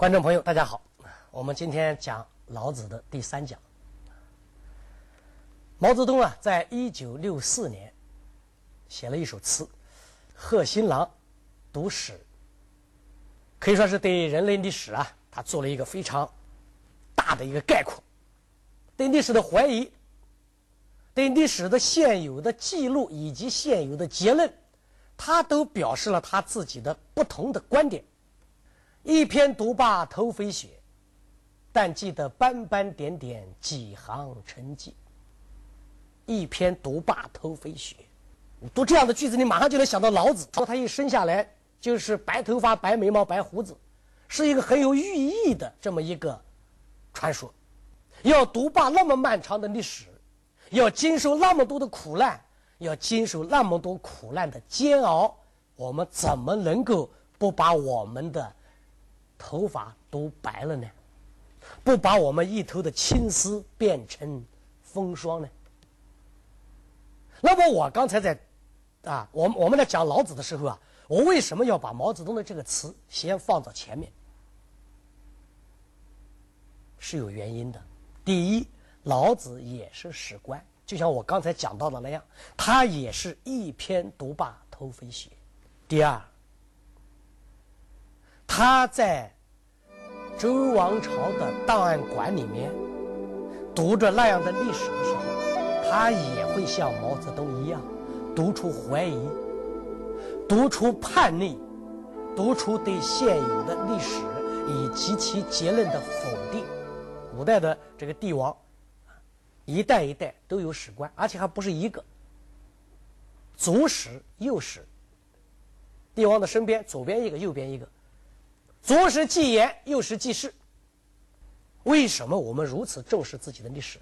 观众朋友，大家好，我们今天讲老子的第三讲。毛泽东啊，在一九六四年写了一首词《贺新郎读史》，可以说是对人类历史啊，他做了一个非常大的一个概括，对历史的怀疑，对历史的现有的记录以及现有的结论，他都表示了他自己的不同的观点。一篇读罢头飞雪，但记得斑斑点点几行成迹。一篇读罢头飞雪，读这样的句子，你马上就能想到老子，说他一生下来就是白头发、白眉毛、白胡子，是一个很有寓意的这么一个传说。要读罢那么漫长的历史，要经受那么多的苦难，要经受那么多苦难的煎熬，我们怎么能够不把我们的？头发都白了呢，不把我们一头的青丝变成风霜呢？那么我刚才在啊，我我们在讲老子的时候啊，我为什么要把毛泽东的这个词先放到前面？是有原因的。第一，老子也是史官，就像我刚才讲到的那样，他也是一篇读罢头飞雪。第二。他在周王朝的档案馆里面读着那样的历史的时候，他也会像毛泽东一样，读出怀疑，读出叛逆，读出对现有的历史以及其结论的否定。古代的这个帝王，一代一代都有史官，而且还不是一个，左史右史，帝王的身边左边一个，右边一个。左是记言，右是记事。为什么我们如此重视自己的历史？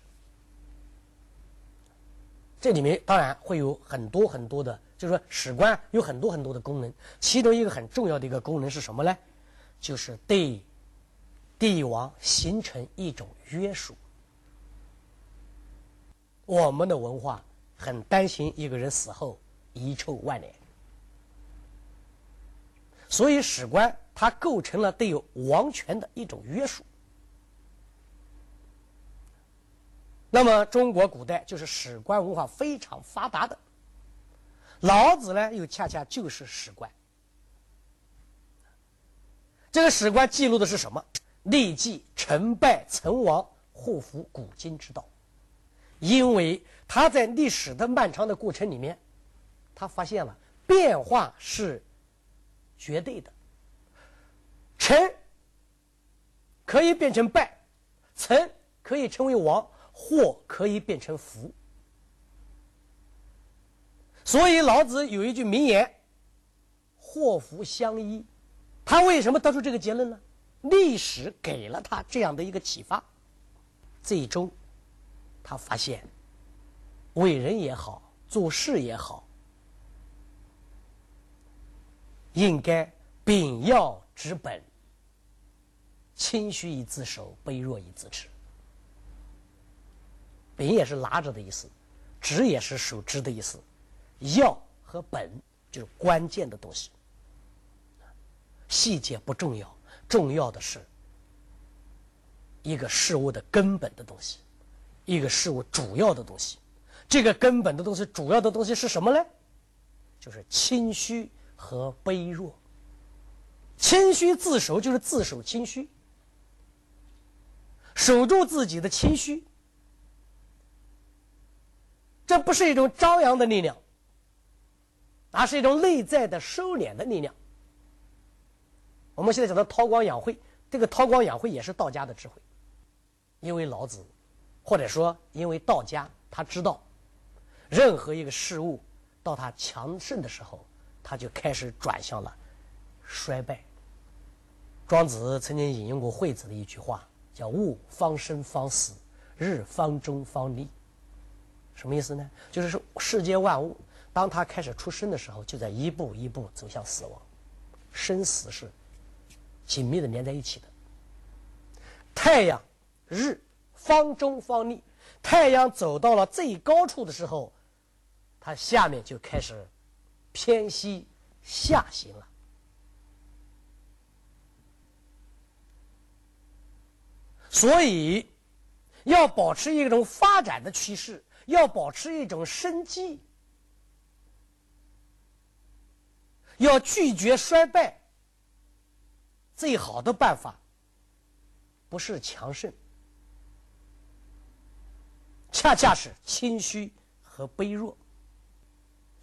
这里面当然会有很多很多的，就是说史官有很多很多的功能，其中一个很重要的一个功能是什么呢？就是对帝王形成一种约束。我们的文化很担心一个人死后遗臭万年，所以史官。它构成了对王权的一种约束。那么，中国古代就是史官文化非常发达的。老子呢，又恰恰就是史官。这个史官记录的是什么？历记成败存亡、祸福古今之道。因为他在历史的漫长的过程里面，他发现了变化是绝对的。成可以变成败，成可以成为王，祸可以变成福。所以老子有一句名言：“祸福相依。”他为什么得出这个结论呢？历史给了他这样的一个启发，最终他发现，为人也好，做事也好，应该秉要之本。谦虚以自守，卑弱以自持。本也是拿着的意思，执也是守执的意思。要和本就是关键的东西，细节不重要，重要的是一个事物的根本的东西，一个事物主要的东西。这个根本的东西，主要的东西是什么呢？就是谦虚和卑弱。谦虚自守就是自守谦虚。守住自己的谦虚，这不是一种张扬的力量，而是一种内在的收敛的力量。我们现在讲的韬光养晦，这个韬光养晦也是道家的智慧，因为老子，或者说因为道家，他知道，任何一个事物到他强盛的时候，他就开始转向了衰败。庄子曾经引用过惠子的一句话。叫物方生方死，日方中方立。什么意思呢？就是说，世界万物，当它开始出生的时候，就在一步一步走向死亡，生死是紧密的连在一起的。太阳、日方中方立，太阳走到了最高处的时候，它下面就开始偏西下行了。所以要保持一种发展的趋势，要保持一种生机，要拒绝衰败。最好的办法不是强盛，恰恰是谦虚和卑弱。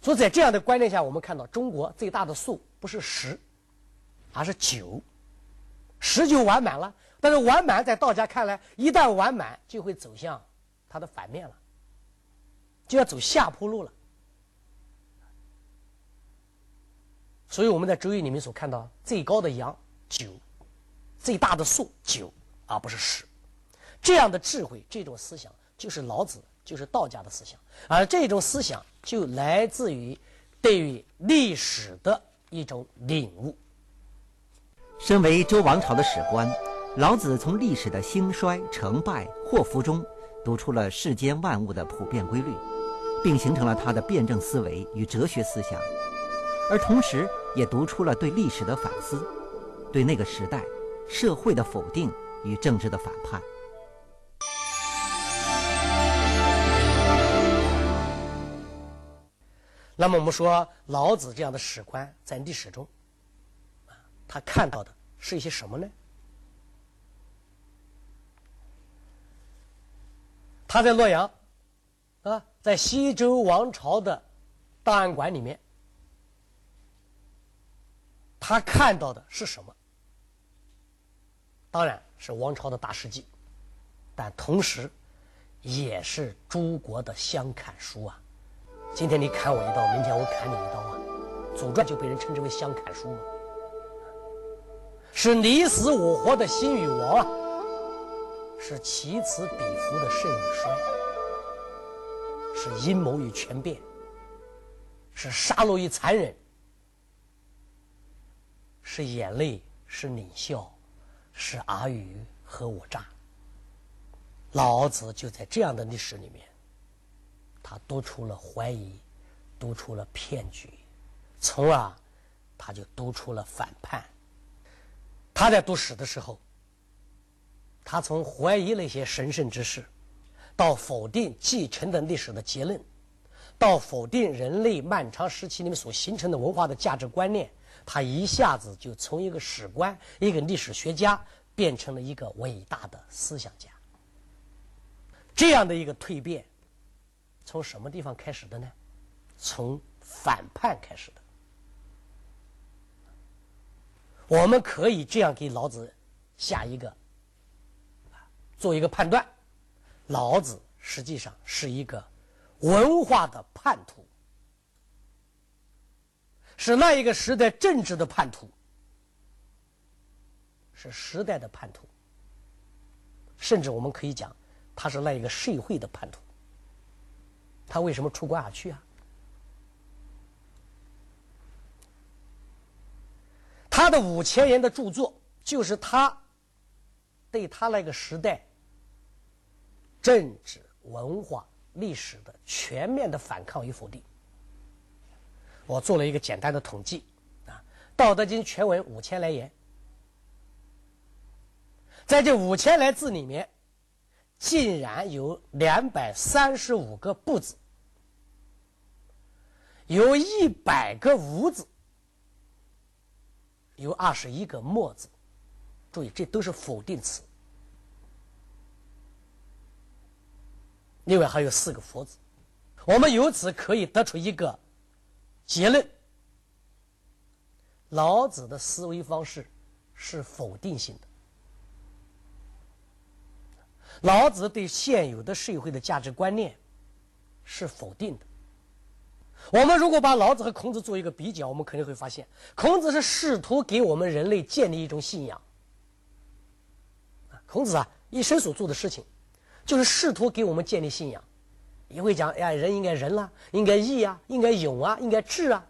所以在这样的观念下，我们看到中国最大的数不是十，而是九，十就完满了。但是完满在道家看来，一旦完满就会走向它的反面了，就要走下坡路了。所以我们在《周易》里面所看到最高的阳九，最大的数九，而不是十。这样的智慧，这种思想就是老子。就是道家的思想，而这种思想就来自于对于历史的一种领悟。身为周王朝的史官，老子从历史的兴衰、成败、祸福中读出了世间万物的普遍规律，并形成了他的辩证思维与哲学思想，而同时也读出了对历史的反思，对那个时代社会的否定与政治的反叛。那么我们说，老子这样的史官在历史中，啊，他看到的是一些什么呢？他在洛阳，啊，在西周王朝的档案馆里面，他看到的是什么？当然是王朝的大事记，但同时，也是诸国的相砍书啊。今天你砍我一刀，明天我砍你一刀啊！《祖传》就被人称之为相砍书嘛，是你死我活的兴与亡啊，是其此彼伏的盛与衰，是阴谋与权变，是杀戮与残忍，是眼泪，是冷笑，是阿谀和我诈。老子就在这样的历史里面。他读出了怀疑，读出了骗局，从而他就读出了反叛。他在读史的时候，他从怀疑那些神圣之事，到否定继承的历史的结论，到否定人类漫长时期里面所形成的文化的价值观念，他一下子就从一个史官、一个历史学家变成了一个伟大的思想家。这样的一个蜕变。从什么地方开始的呢？从反叛开始的。我们可以这样给老子下一个做一个判断：老子实际上是一个文化的叛徒，是那一个时代政治的叛徒，是时代的叛徒，甚至我们可以讲，他是那一个社会的叛徒。他为什么出关而去啊？他的五千言的著作，就是他对他那个时代政治、文化、历史的全面的反抗与否定。我做了一个简单的统计啊，《道德经》全文五千来言，在这五千来字里面。竟然有两百三十五个不字，有一百个无字，有二十一个墨字。注意，这都是否定词。另外还有四个佛字。我们由此可以得出一个结论：老子的思维方式是否定性的。老子对现有的社会的价值观念是否定的。我们如果把老子和孔子做一个比较，我们肯定会发现，孔子是试图给我们人类建立一种信仰。孔子啊，一生所做的事情，就是试图给我们建立信仰。也会讲，哎呀，人应该仁啦，应该义啊，应该勇啊，应该智啊，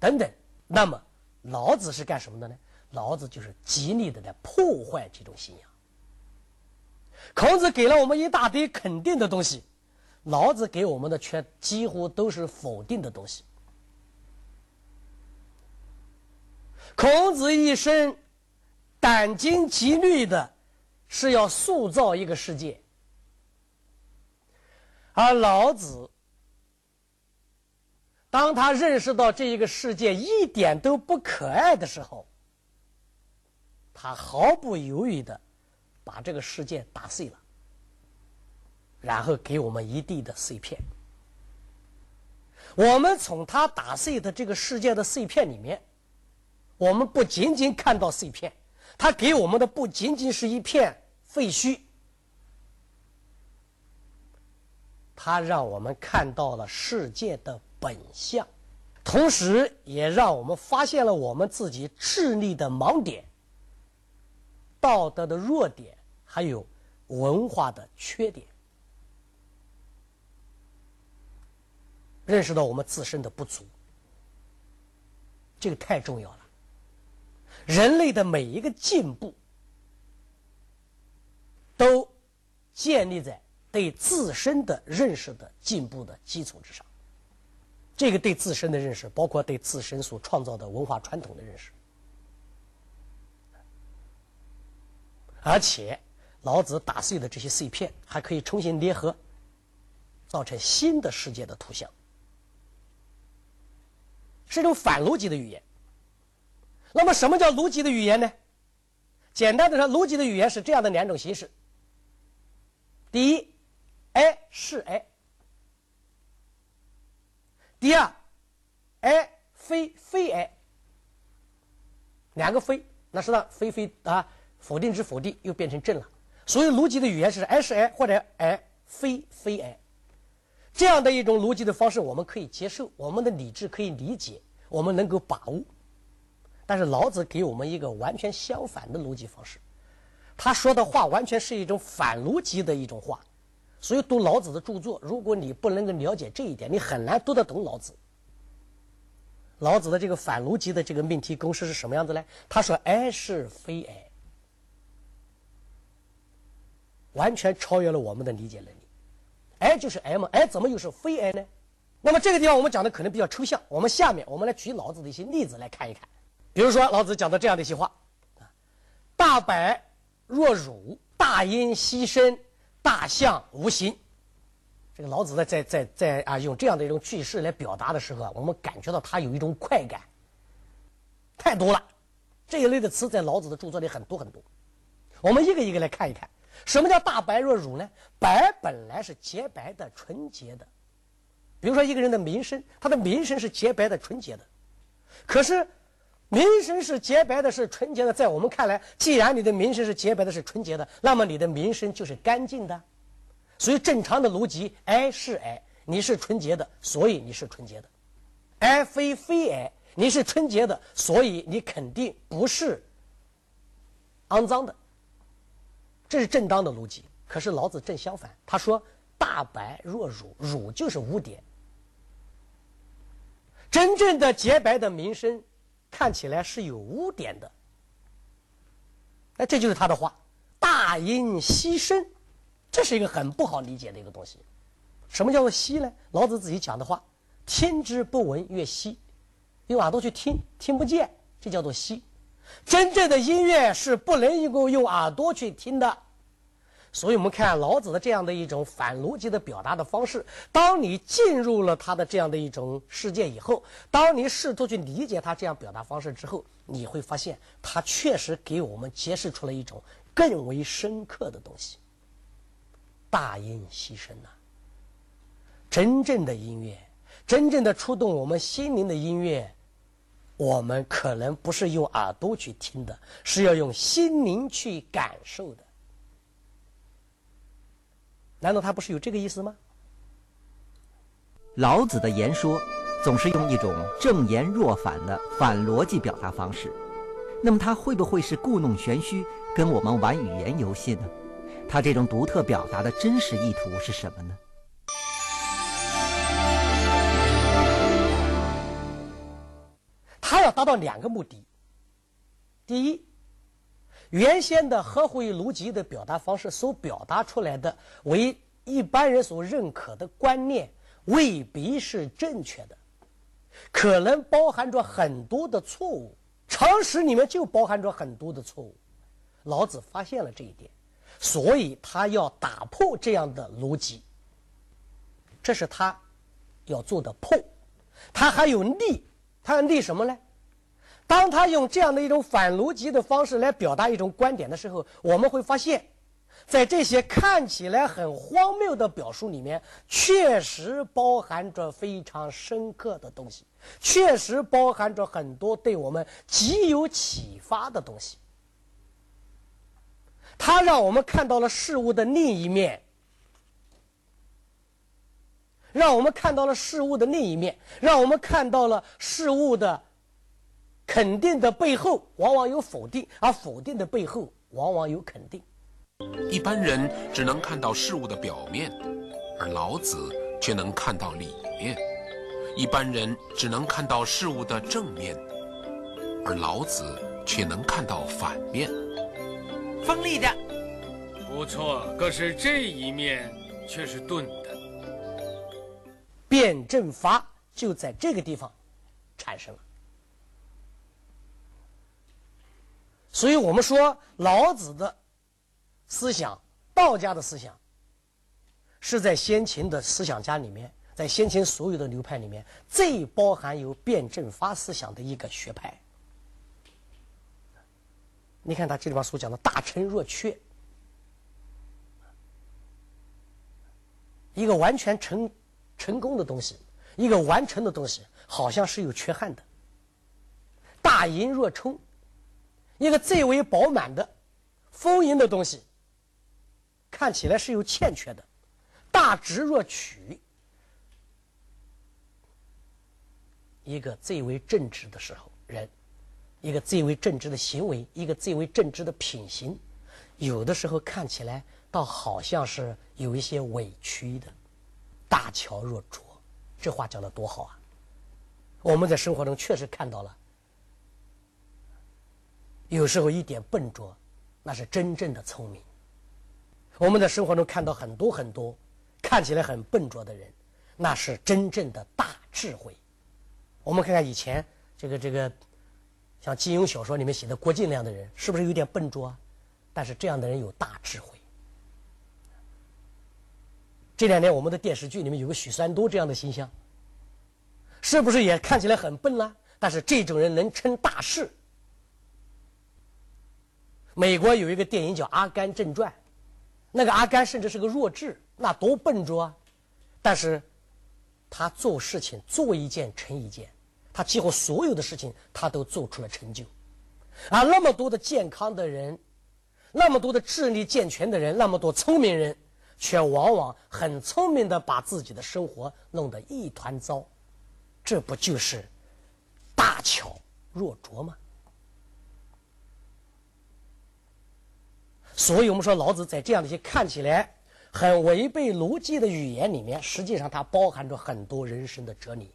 等等。那么，老子是干什么的呢？老子就是极力的在破坏这种信仰。孔子给了我们一大堆肯定的东西，老子给我们的却几乎都是否定的东西。孔子一生殚精竭虑的是要塑造一个世界，而老子，当他认识到这一个世界一点都不可爱的时候，他毫不犹豫的把这个世界打碎了，然后给我们一地的碎片。我们从他打碎的这个世界的碎片里面，我们不仅仅看到碎片。他给我们的不仅仅是一片废墟，他让我们看到了世界的本相，同时也让我们发现了我们自己智力的盲点、道德的弱点，还有文化的缺点，认识到我们自身的不足，这个太重要了。人类的每一个进步，都建立在对自身的认识的进步的基础之上。这个对自身的认识，包括对自身所创造的文化传统的认识。而且，老子打碎的这些碎片，还可以重新捏合，造成新的世界的图像，是一种反逻辑的语言。那么，什么叫逻辑的语言呢？简单的说，逻辑的语言是这样的两种形式：第一，A 是 A；第二，A 非非 A。两个非，那是让非非啊，否定之否定又变成正了。所以，逻辑的语言是 A 是 A 或者 A 非非 A。这样的一种逻辑的方式，我们可以接受，我们的理智可以理解，我们能够把握。但是老子给我们一个完全相反的逻辑方式，他说的话完全是一种反逻辑的一种话，所以读老子的著作，如果你不能够了解这一点，你很难读得懂老子。老子的这个反逻辑的这个命题公式是什么样子呢？他说：“I 是非 I”，完全超越了我们的理解能力。I 就是 M，I 怎么又是非 I 呢？那么这个地方我们讲的可能比较抽象，我们下面我们来举老子的一些例子来看一看。比如说，老子讲的这样的一些话：“啊大白若辱，大音希声，大象无形。”这个老子在在在在啊，用这样的一种句式来表达的时候啊，我们感觉到他有一种快感。太多了，这一类的词在老子的著作里很多很多。我们一个一个来看一看，什么叫大白若辱呢？白本来是洁白的、纯洁的。比如说，一个人的名声，他的名声是洁白的、纯洁的，可是。名声是洁白的，是纯洁的。在我们看来，既然你的名声是洁白的，是纯洁的，那么你的名声就是干净的。所以，正常的逻辑，I 是 I，你是纯洁的，所以你是纯洁的；I 非非 I，你是纯洁的，所以你肯定不是肮脏的。这是正当的逻辑。可是老子正相反，他说：“大白若辱，辱就是污点。真正的洁白的名声。”看起来是有污点的，那这就是他的话：“大音希声”，这是一个很不好理解的一个东西。什么叫做“希”呢？老子自己讲的话：“听之不闻曰希”，用耳朵去听，听不见，这叫做“希”。真正的音乐是不能够用耳朵去听的。所以，我们看老子的这样的一种反逻辑的表达的方式。当你进入了他的这样的一种世界以后，当你试图去理解他这样表达方式之后，你会发现，他确实给我们揭示出了一种更为深刻的东西。大音希声呐，真正的音乐，真正的触动我们心灵的音乐，我们可能不是用耳朵去听的，是要用心灵去感受的。难道他不是有这个意思吗？老子的言说总是用一种正言若反的反逻辑表达方式，那么他会不会是故弄玄虚，跟我们玩语言游戏呢？他这种独特表达的真实意图是什么呢？他要达到两个目的：第一。原先的合乎于逻辑的表达方式所表达出来的，为一般人所认可的观念，未必是正确的，可能包含着很多的错误。常识里面就包含着很多的错误。老子发现了这一点，所以他要打破这样的逻辑，这是他要做的破。他还有立，他要立什么呢？当他用这样的一种反逻辑的方式来表达一种观点的时候，我们会发现，在这些看起来很荒谬的表述里面，确实包含着非常深刻的东西，确实包含着很多对我们极有启发的东西。他让我们看到了事物的另一面，让我们看到了事物的另一面，让我们看到了事物的肯定的背后往往有否定，而否定的背后往往有肯定。一般人只能看到事物的表面，而老子却能看到里面；一般人只能看到事物的正面，而老子却能看到反面。锋利的，不错。可是这一面却是钝的。辩证法就在这个地方产生了。所以我们说，老子的思想、道家的思想，是在先秦的思想家里面，在先秦所有的流派里面，最包含有辩证法思想的一个学派。你看他这地方所讲的“大成若缺”，一个完全成成功的东西，一个完成的东西，好像是有缺憾的。大盈若冲，一个最为饱满的、丰盈的东西，看起来是有欠缺的。大直若取，一个最为正直的时候，人。一个最为正直的行为，一个最为正直的品行，有的时候看起来倒好像是有一些委屈的。大巧若拙，这话讲的多好啊！我们在生活中确实看到了，有时候一点笨拙，那是真正的聪明。我们在生活中看到很多很多看起来很笨拙的人，那是真正的大智慧。我们看看以前这个这个。像金庸小说里面写的郭靖那样的人，是不是有点笨拙啊？但是这样的人有大智慧。这两年我们的电视剧里面有个许三多这样的形象，是不是也看起来很笨呢？但是这种人能成大事。美国有一个电影叫《阿甘正传》，那个阿甘甚至是个弱智，那多笨拙啊！但是，他做事情做一件成一件。他几乎所有的事情，他都做出了成就，而那么多的健康的人，那么多的智力健全的人，那么多聪明人，却往往很聪明的把自己的生活弄得一团糟，这不就是大巧若拙吗？所以我们说，老子在这样的一些看起来很违背逻辑的语言里面，实际上它包含着很多人生的哲理。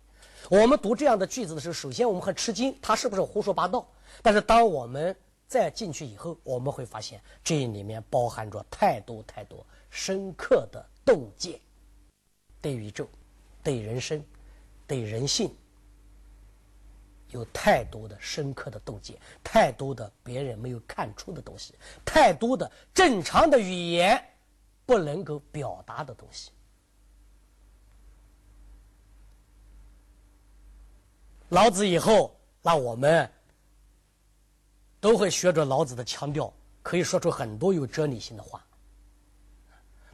我们读这样的句子的时候，首先我们很吃惊，他是不是胡说八道？但是当我们再进去以后，我们会发现这里面包含着太多太多深刻的洞见，对宇宙、对人生、对人性，有太多的深刻的洞见，太多的别人没有看出的东西，太多的正常的语言不能够表达的东西。老子以后，那我们都会学着老子的腔调，可以说出很多有哲理性的话。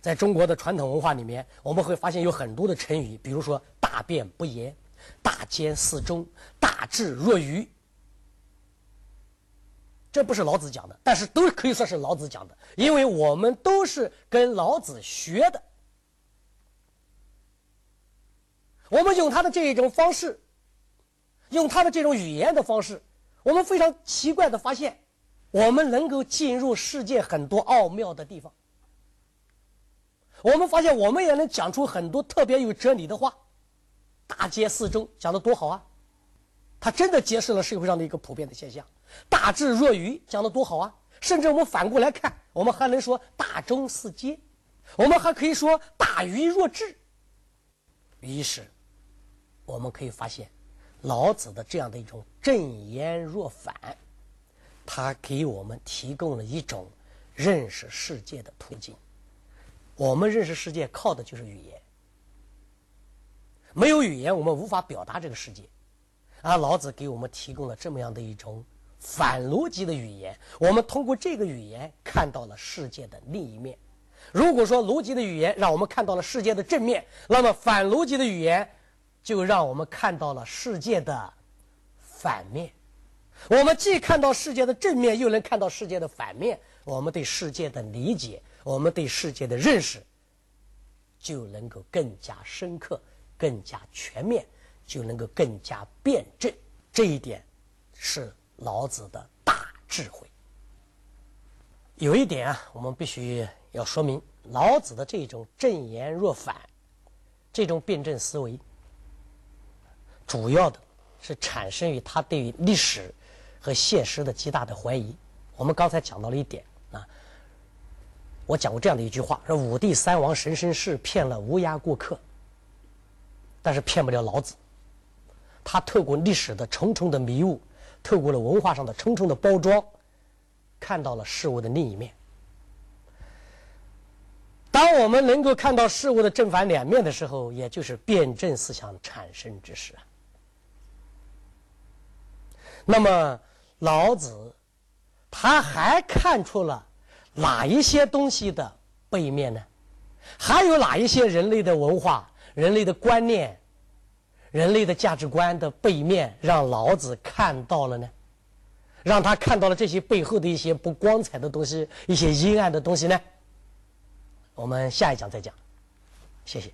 在中国的传统文化里面，我们会发现有很多的成语，比如说“大辩不言”“大奸似忠”“大智若愚”，这不是老子讲的，但是都可以说是老子讲的，因为我们都是跟老子学的，我们用他的这一种方式。用他的这种语言的方式，我们非常奇怪的发现，我们能够进入世界很多奥妙的地方。我们发现，我们也能讲出很多特别有哲理的话。大街四中讲的多好啊！他真的揭示了社会上的一个普遍的现象。大智若愚讲的多好啊！甚至我们反过来看，我们还能说大中似街，我们还可以说大愚若智。于是，我们可以发现。老子的这样的一种正言若反，他给我们提供了一种认识世界的途径。我们认识世界靠的就是语言，没有语言，我们无法表达这个世界。而老子给我们提供了这么样的一种反逻辑的语言，我们通过这个语言看到了世界的另一面。如果说逻辑的语言让我们看到了世界的正面，那么反逻辑的语言就让我们看到了世界的反面。我们既看到世界的正面，又能看到世界的反面，我们对世界的理解，我们对世界的认识就能够更加深刻、更加全面，就能够更加辩证。这一点是老子的大智慧。有一点啊，我们必须。要说明老子的这种正言若反，这种辩证思维，主要的是产生于他对于历史和现实的极大的怀疑。我们刚才讲到了一点啊，我讲过这样的一句话：说五帝三王神生事骗了乌鸦过客，但是骗不了老子。他透过历史的重重的迷雾，透过了文化上的重重的包装，看到了事物的另一面。当我们能够看到事物的正反两面的时候，也就是辩证思想产生之时啊。那么老子他还看出了哪一些东西的背面呢？还有哪一些人类的文化、人类的观念、人类的价值观的背面，让老子看到了呢？让他看到了这些背后的一些不光彩的东西，一些阴暗的东西呢？我们下一讲再讲，谢谢。